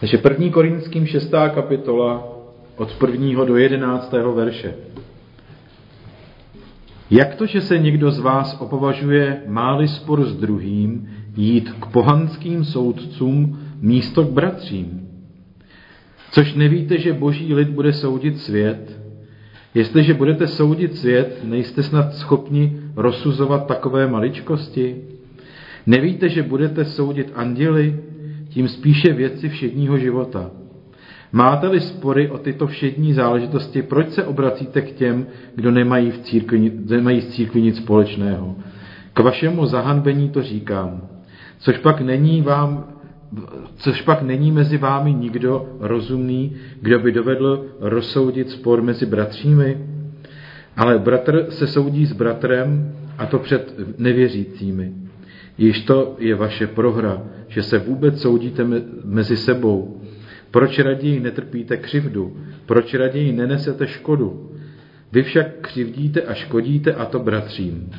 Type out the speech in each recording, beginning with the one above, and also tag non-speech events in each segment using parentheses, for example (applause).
Takže první Korinským 6. kapitola od prvního do jedenáctého verše. Jak to, že se někdo z vás opovažuje máli spor s druhým, jít k pohanským soudcům místo k bratřím? Což nevíte, že boží lid bude soudit svět? Jestliže budete soudit svět, nejste snad schopni rozsuzovat takové maličkosti? Nevíte, že budete soudit anděly? Tím spíše věci všedního života. Máte-li spory o tyto všední záležitosti, proč se obracíte k těm, kdo nemají, v církvi, nemají s církví nic společného? K vašemu zahanbení to říkám. Což pak není vám což pak není mezi vámi nikdo rozumný, kdo by dovedl rozsoudit spor mezi bratřími? Ale bratr se soudí s bratrem, a to před nevěřícími. Již to je vaše prohra, že se vůbec soudíte mezi sebou. Proč raději netrpíte křivdu? Proč raději nenesete škodu? Vy však křivdíte a škodíte a to bratřím.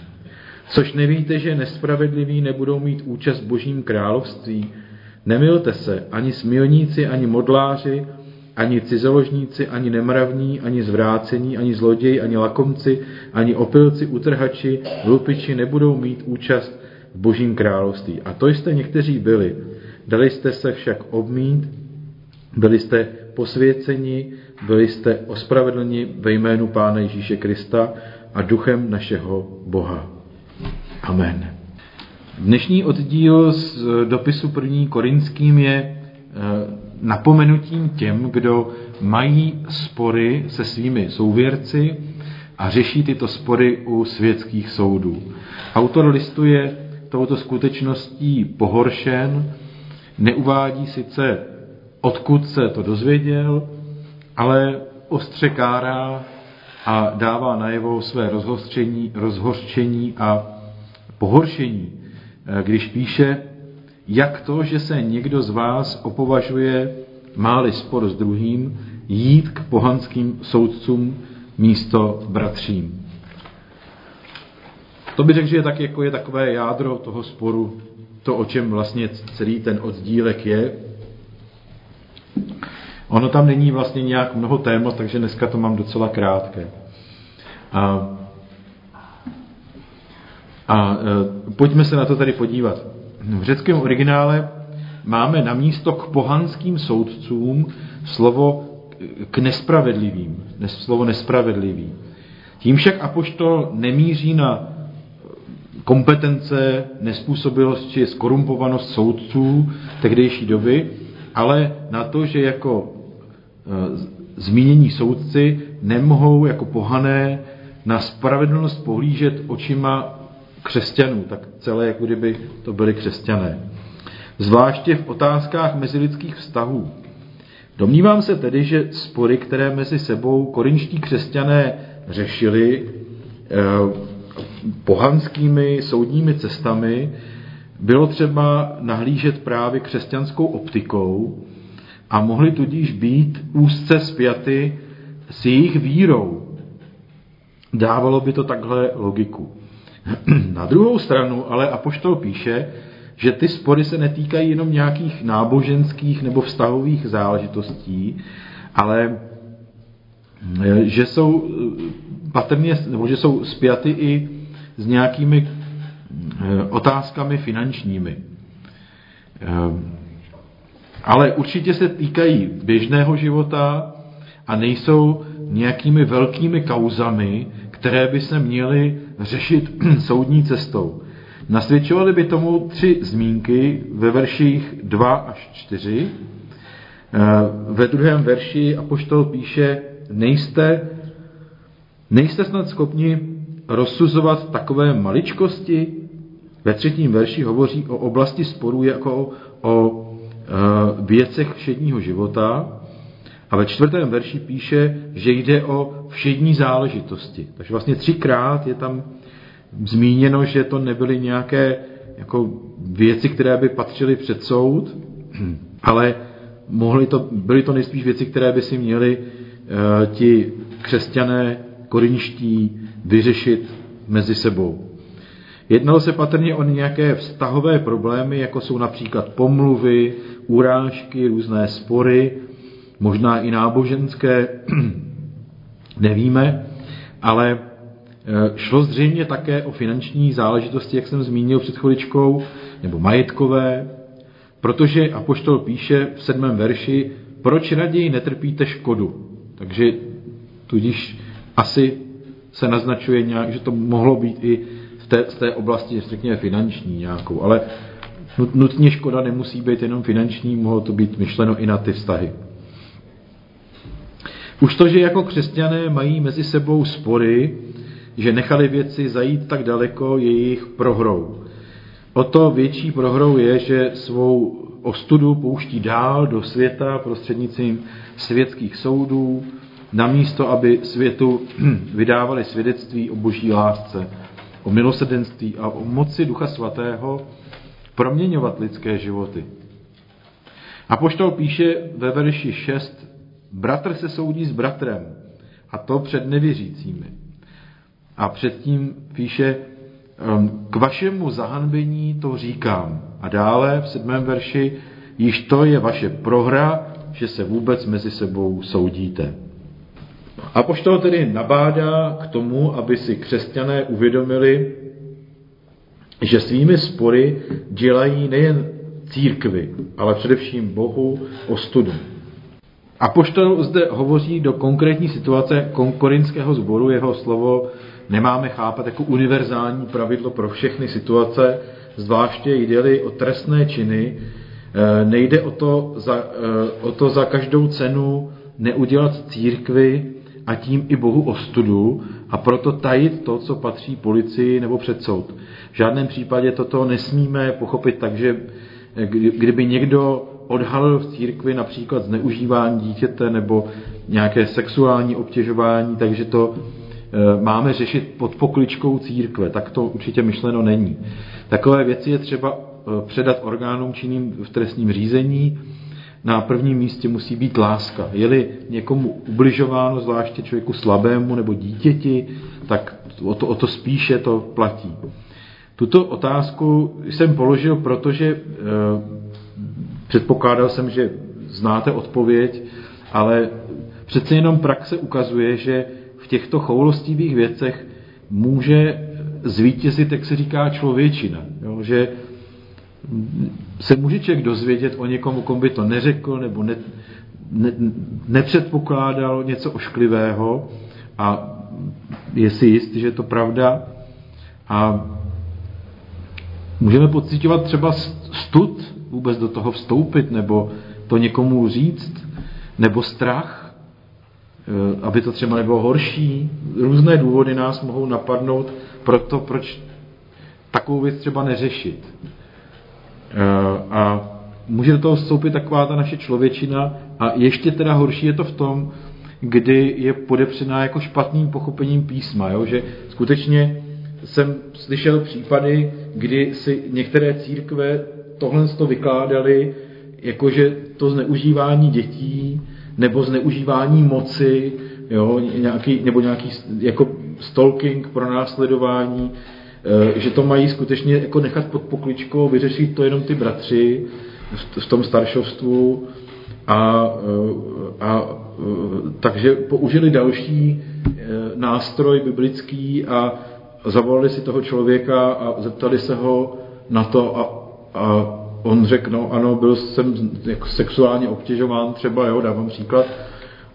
Což nevíte, že nespravedliví nebudou mít účast v božím království? Nemilte se, ani smilníci, ani modláři, ani cizoložníci, ani nemravní, ani zvrácení, ani zloději, ani lakomci, ani opilci, utrhači, lupiči nebudou mít účast v božím království. A to jste někteří byli. Dali jste se však obmít byli jste posvěceni, byli jste ospravedlni ve jménu Pána Ježíše Krista a duchem našeho Boha. Amen. Dnešní oddíl z dopisu první korinským je eh, napomenutím těm, kdo mají spory se svými souvěrci a řeší tyto spory u světských soudů. Autor listu je touto skutečností pohoršen, neuvádí sice odkud se to dozvěděl, ale ostře kárá a dává najevo své rozhořčení, rozhořčení a pohoršení, eh, když píše, jak to, že se někdo z vás opovažuje, máli spor s druhým, jít k pohanským soudcům místo bratřím. To by řekl, že je, tak, jako je takové jádro toho sporu, to, o čem vlastně celý ten oddílek je, Ono tam není vlastně nějak mnoho témat, takže dneska to mám docela krátké. A, a e, pojďme se na to tady podívat. V řeckém originále máme na místo k pohanským soudcům slovo k nespravedlivým, slovo nespravedlivý. Tím však apoštol nemíří na kompetence, nespůsobilost či skorumpovanost soudců tehdejší doby, ale na to, že jako e, zmínění soudci nemohou jako pohané na spravedlnost pohlížet očima křesťanů, tak celé, jako kdyby to byli křesťané. Zvláště v otázkách mezilidských vztahů. Domnívám se tedy, že spory, které mezi sebou korinští křesťané řešili eh, pohanskými soudními cestami, bylo třeba nahlížet právě křesťanskou optikou a mohly tudíž být úzce spjaty s jejich vírou. Dávalo by to takhle logiku. (clears throat) Na druhou stranu ale Apoštol píše, že ty spory se netýkají jenom nějakých náboženských nebo vztahových záležitostí, ale že jsou patrně, nebo že jsou spjaty i s nějakými Eh, otázkami finančními. Eh, ale určitě se týkají běžného života a nejsou nějakými velkými kauzami, které by se měly řešit (clears throat) soudní cestou. Nasvědčovaly by tomu tři zmínky ve verších 2 až 4. Eh, ve druhém verši Apoštol píše, nejste, nejste snad schopni rozsuzovat takové maličkosti, ve třetím verši hovoří o oblasti sporů jako o, o e, věcech všedního života a ve čtvrtém verši píše, že jde o všední záležitosti. Takže vlastně třikrát je tam zmíněno, že to nebyly nějaké jako věci, které by patřily před soud, (clears throat) ale mohly to, byly to nejspíš věci, které by si měli e, ti křesťané korinští vyřešit mezi sebou. Jednalo se patrně o nějaké vztahové problémy, jako jsou například pomluvy, urážky, různé spory, možná i náboženské, (clears throat) nevíme, ale e, šlo zřejmě také o finanční záležitosti, jak jsem zmínil před chviličkou, nebo majetkové, protože Apoštol píše v sedmém verši, proč raději netrpíte škodu. Takže tudíž asi se naznačuje nějak, že to mohlo být i v té, z té oblasti, řekněme, finanční nějakou, ale nutně škoda nemusí být jenom finanční, mohlo to být myšleno i na ty vztahy. Už to, že jako křesťané mají mezi sebou spory, že nechali věci zajít tak daleko, je jejich prohrou. O to větší prohrou je, že svou ostudu pouští dál do světa prostřednictvím světských soudů, namísto, aby světu (clears throat) vydávali svědectví o boží lásce, o milosrdenství a o moci Ducha Svatého proměňovat lidské životy. A poštol píše ve verši 6, bratr se soudí s bratrem, a to před nevěřícími. A předtím píše, ehm, k vašemu zahanbení to říkám. A dále v sedmém verši, již to je vaše prohra, že se vůbec mezi sebou soudíte. A poštol tedy nabádá k tomu, aby si křesťané uvědomili, že svými spory dělají nejen církvy, ale především Bohu ostudu. A poštol zde hovoří do konkrétní situace korinského sboru, jeho slovo nemáme chápat jako univerzální pravidlo pro všechny situace, zvláště jde o trestné činy, e, nejde o to, za, e, o to za každou cenu neudělat církvy a tím i Bohu ostudu a proto tajit to, co patří policii nebo před soud. V žádném případě toto nesmíme pochopit tak, že eh, kdyby někdo odhalil v církvi například zneužívání dítěte nebo nějaké sexuální obtěžování, takže to eh, máme řešit pod pokličkou církve. Tak to určitě myšleno není. Takové věci je třeba eh, předat orgánům činným v trestním řízení, na prvním místě musí být láska. Je-li někomu ubližováno, zvláště člověku slabému nebo dítěti, tak o to, o to spíše to platí. Tuto otázku jsem položil, protože e, předpokládal jsem, že znáte odpověď, ale přece jenom praxe ukazuje, že v těchto choulostivých věcech může zvítězit, jak se říká, člověčina. Jo? Že se může člověk dozvědět o někomu, komu by to neřekl nebo ne, ne, nepředpokládal něco ošklivého a je si jist, že je to pravda. A můžeme pocitovat třeba stud vůbec do toho vstoupit nebo to někomu říct, nebo strach, e, aby to třeba nebylo horší. Různé důvody nás mohou napadnout pro to, proč takovou věc třeba neřešit. Eh, a může do toho vstoupit taková ta naše člověčina. A ještě teda horší je to v tom, kdy je podepřená jako špatným pochopením písma, jo? že skutečně jsem slyšel případy, kdy si některé církve tohle to vykládaly, jakože to zneužívání dětí nebo zneužívání moci, jo, nějaký, nebo nějaký jako stalking pro následování, že to mají skutečně jako nechat pod pokličkou, vyřešit to jenom ty bratři v tom staršovstvu a, eh, a eh, takže použili další nástroj biblický a zavolali si toho člověka a zeptali se ho na to a, a on řekl, no ano, byl jsem jako sexuálně obtěžován třeba, jo, dávám příklad,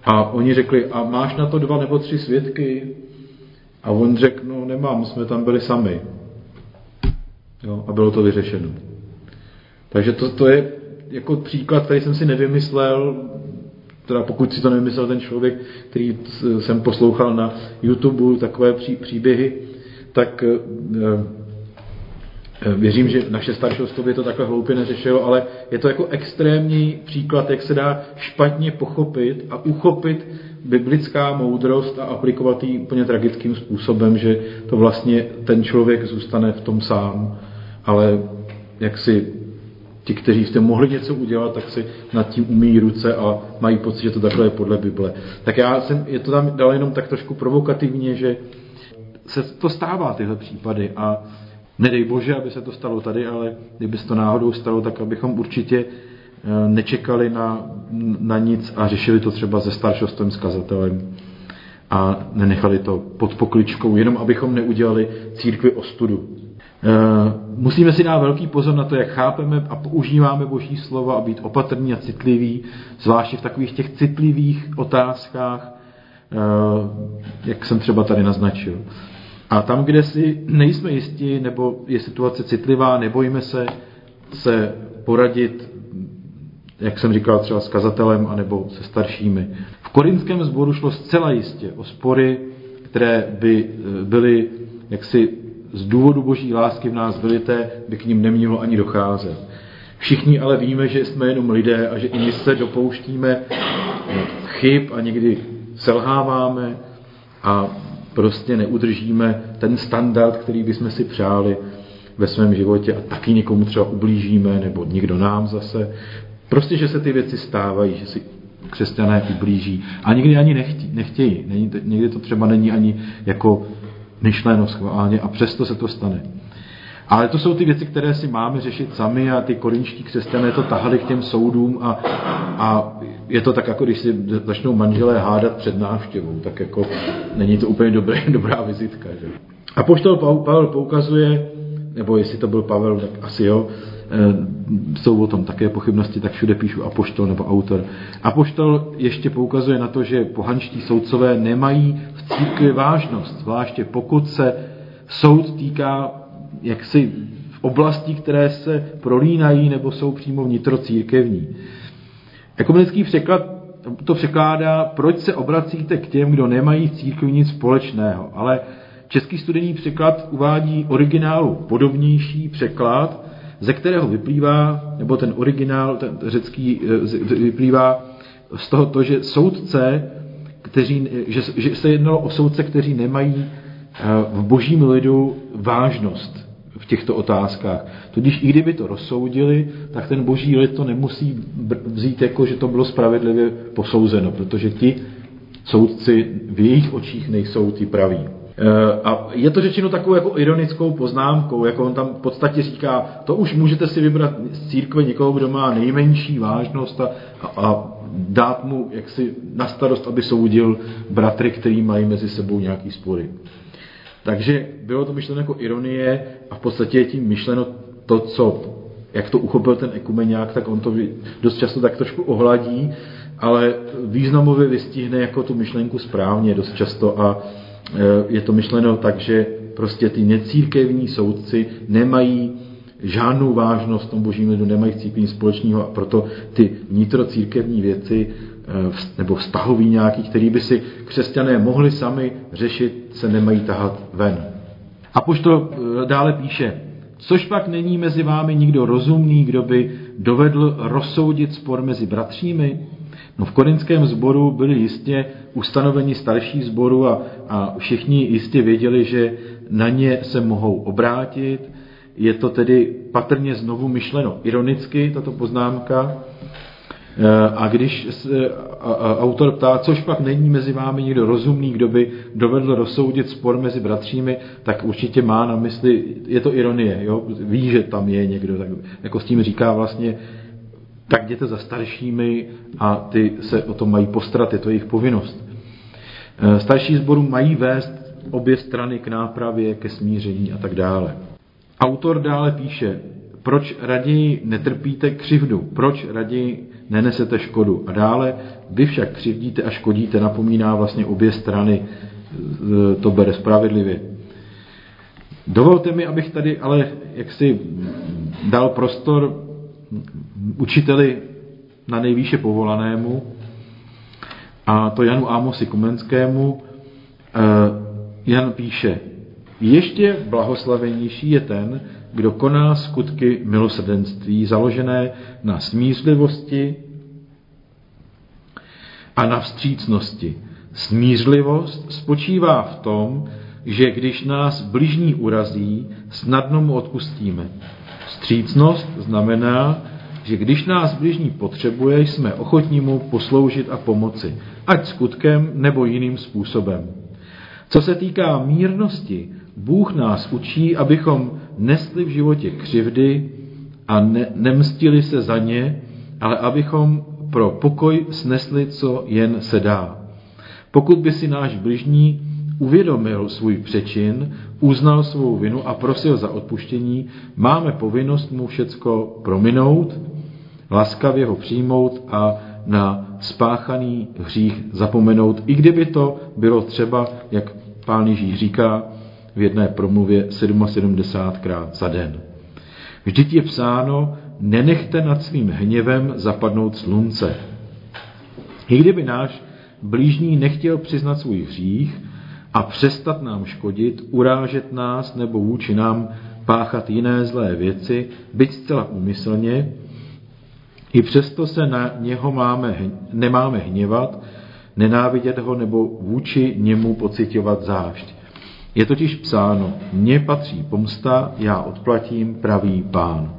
a oni řekli, a máš na to dva nebo tři svědky? A on řekl, no nemám, jsme tam byli sami. Jo, a bylo to vyřešeno. Takže to, to je jako příklad, který jsem si nevymyslel, teda pokud si to nevymyslel ten člověk, který jsem poslouchal na YouTube, takové pří, příběhy, tak e, věřím, že naše staršostvo by to takhle hloupě neřešilo, ale je to jako extrémní příklad, jak se dá špatně pochopit a uchopit biblická moudrost a aplikovat ji úplně tragickým způsobem, že to vlastně ten člověk zůstane v tom sám, ale jak si ti, kteří jste mohli něco udělat, tak si nad tím umí ruce a mají pocit, že to takhle je podle Bible. Tak já jsem je to tam dal jenom tak trošku provokativně, že se to stává tyhle případy a Nedej Bože, aby se to stalo tady, ale kdyby se to náhodou stalo, tak abychom určitě eh, nečekali na, na nic a řešili to třeba se staršostem, s kazatelem a nenechali to pod pokličkou, jenom abychom neudělali církvi ostudu. Eh, musíme si dát velký pozor na to, jak chápeme a používáme Boží slovo a být opatrní a citliví, zvláště v takových těch citlivých otázkách, eh, jak jsem třeba tady naznačil. A tam, kde si nejsme jistí, nebo je situace citlivá, nebojíme se se poradit, jak jsem říkal, třeba s kazatelem anebo se staršími. V korinském sboru šlo zcela jistě o spory, které by eh, byly jaksi z důvodu boží lásky v nás vylité, by k ním nemělo ani docházet. Všichni ale víme, že jsme jenom lidé a že i my se dopouštíme chyb a někdy selháváme a prostě neudržíme ten standard, který bychom si přáli ve svém životě a taky někomu třeba ublížíme, nebo někdo nám zase. Prostě, že se ty věci stávají, že si křesťané ublíží a někdy ani nechtí, nechtějí. Někdy to třeba není ani jako myšleno schválně a přesto se to stane. Ale to jsou ty věci, které si máme řešit sami a ty korinští křesťané to tahali k těm soudům a, a je to tak, jako když si začnou manželé hádat před návštěvou, tak jako není to úplně dobré, (laughs) dobrá vizitka. Že? A poštol Pavel poukazuje, nebo jestli to byl Pavel, tak asi jo, e, jsou o tom také pochybnosti, tak všude píšu apoštol nebo autor. Apoštol ještě poukazuje na to, že pohanští soudcové nemají v církvi vážnost, zvláště pokud se soud týká jaksi v oblasti, které se prolínají nebo jsou přímo vnitrocírkevní. Ekumenický překlad to překládá, proč se obracíte k těm, kdo nemají v církvi nic společného. Ale český studijní překlad uvádí originálu podobnější překlad, ze kterého vyplývá, nebo ten originál, ten řecký, eh, vyplývá z toho, to, že soudce, kteří, že, že se jednalo o soudce, kteří nemají v božím lidu vážnost v těchto otázkách. Tudíž i kdyby to rozsoudili, tak ten boží lid to nemusí vzít jako, že to bylo spravedlivě posouzeno, protože ti soudci v jejich očích nejsou ty praví. E, a je to řečeno takovou jako ironickou poznámkou, jako on tam v podstatě říká, to už můžete si vybrat z církve někoho, kdo má nejmenší vážnost a, a, a dát mu jaksi na starost, aby soudil bratry, který mají mezi sebou nějaký spory. Takže bylo to myšleno jako ironie a v podstatě je tím myšleno to, co, jak to uchopil ten ekumeniák, tak on to dost často tak trošku ohladí, ale významově vystihne jako tu myšlenku správně dost často a e, je to myšleno tak, že prostě ty necírkevní soudci nemají žádnou vážnost v tom božím lidu, nemají v církvi společného a proto ty vnitrocírkevní věci nebo vztahový nějaký, který by si křesťané mohli sami řešit, se nemají tahat ven. A poštol eh, dále píše, což pak není mezi vámi nikdo rozumný, kdo by dovedl rozsoudit spor mezi bratřími? No v korinském sboru byli jistě ustanoveni starší sboru a, a všichni jistě věděli, že na ně se mohou obrátit. Je to tedy patrně znovu myšleno ironicky, tato poznámka, Eh, a když autor ptá, což pak není mezi vámi někdo rozumný, kdo by dovedl rozsoudit spor mezi bratřími, tak určitě má na mysli, je to ironie, jo? ví, že tam je někdo, tak jako s tím říká vlastně, tak jděte za staršími a ty se o to mají postarat, je to jejich povinnost. Eh, starší sboru mají vést obě strany k nápravě, ke smíření a tak dále. Autor dále píše, proč raději netrpíte křivdu, proč raději nenesete škodu. A dále, vy však křivdíte a škodíte, napomíná vlastně obě strany, e, to bere spravedlivě. Dovolte mi, abych tady ale jaksi dal prostor učiteli na nejvýše povolanému, a to Janu Amosi Kumenskému. E, Jan píše, ještě blahoslavenější je ten, kdo koná skutky milosrdenství založené na smířlivosti a na vstřícnosti. Smířlivost spočívá v tom, že když nás bližní urazí, snadno mu odpustíme. Vstřícnost znamená, že když nás bližní potřebuje, jsme ochotní mu posloužit a pomoci, ať skutkem nebo jiným způsobem. Co se týká mírnosti, Bůh nás učí, abychom nesli v životě křivdy a ne, nemstili se za ně, ale abychom pro pokoj snesli, co jen se dá. Pokud by si náš bližní uvědomil svůj přečin, uznal svou vinu a prosil za odpuštění, máme povinnost mu všecko prominout, laskavě ho přijmout a na spáchaný hřích zapomenout, i kdyby to bylo třeba, jak pán Ježíš říká v jedné promluvě 77krát za den. Vždyť je psáno, nenechte nad svým hněvem zapadnout slunce. I kdyby náš blížní nechtěl přiznat svůj hřích a přestat nám škodit, urážet nás nebo vůči nám páchat jiné zlé věci, byť zcela úmyslně, i přesto se na něho máme, nemáme hněvat, nenávidět ho nebo vůči němu pocitovat zášť. Je totiž psáno, mně patří pomsta, já odplatím pravý pán.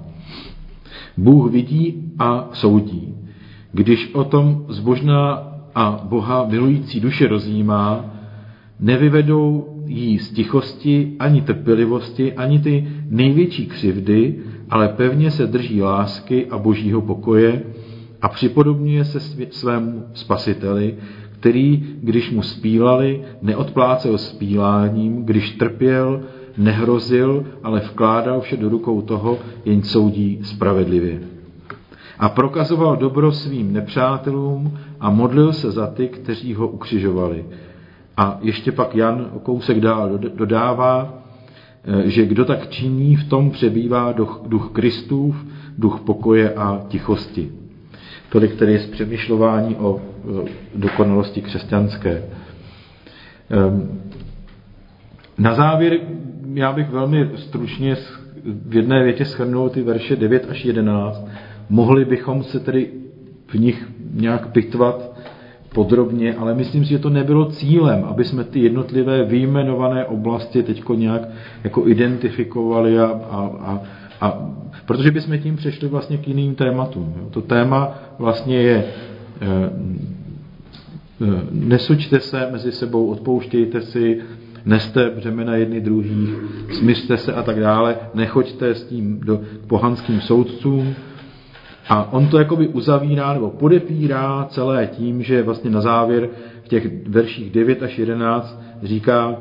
Bůh vidí a soudí. Když o tom zbožná a Boha milující duše rozjímá, nevyvedou jí z tichosti, ani trpělivosti, ani ty největší křivdy, ale pevně se drží lásky a božího pokoje a připodobňuje se svému spasiteli, který, když mu spílali, neodplácel spíláním, když trpěl, nehrozil, ale vkládal vše do rukou toho, jen soudí spravedlivě. A prokazoval dobro svým nepřátelům a modlil se za ty, kteří ho ukřižovali. A ještě pak Jan o kousek dál dodává, eh, že kdo tak činí, v tom přebývá duch, duch Kristův, duch pokoje a tichosti. Tolik tedy z přemýšlování o dokonalosti křesťanské. Ehm, na závěr já bych velmi stručně v jedné větě shrnul ty verše 9 až 11. Mohli bychom se tedy v nich nějak pitvat podrobně, ale myslím si, že to nebylo cílem, aby jsme ty jednotlivé vyjmenované oblasti teď nějak jako identifikovali a, a, a, a protože bychom tím přešli vlastně k jiným tématům. To téma vlastně je eh, eh, nesučte se mezi sebou, odpouštějte si, neste břemena jedny druhých, smyřte se a tak dále, nechoďte s tím do, k pohanským soudcům. A on to jakoby uzavírá nebo podepírá celé tím, že vlastně na závěr v těch verších 9 až 11 říká,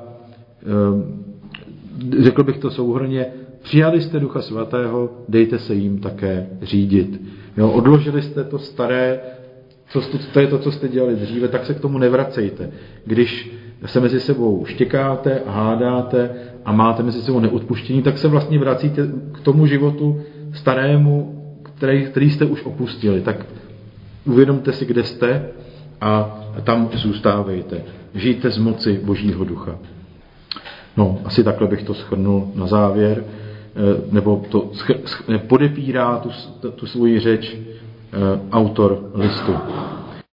eh, řekl bych to souhrně, Přijali jste Ducha Svatého, dejte se jim také řídit. Jo, odložili jste to staré, co, to je to, co jste dělali dříve, tak se k tomu nevracejte. Když se mezi sebou štěkáte hádáte a máte mezi sebou neodpuštění, tak se vlastně vracíte k tomu životu starému, který, který jste už opustili. Tak uvědomte si, kde jste a tam zůstávejte. Žijte z moci Božího ducha. No, asi takhle bych to schrnul na závěr. Eh, nebo to podepírá tu, tu svoji řeč autor listu.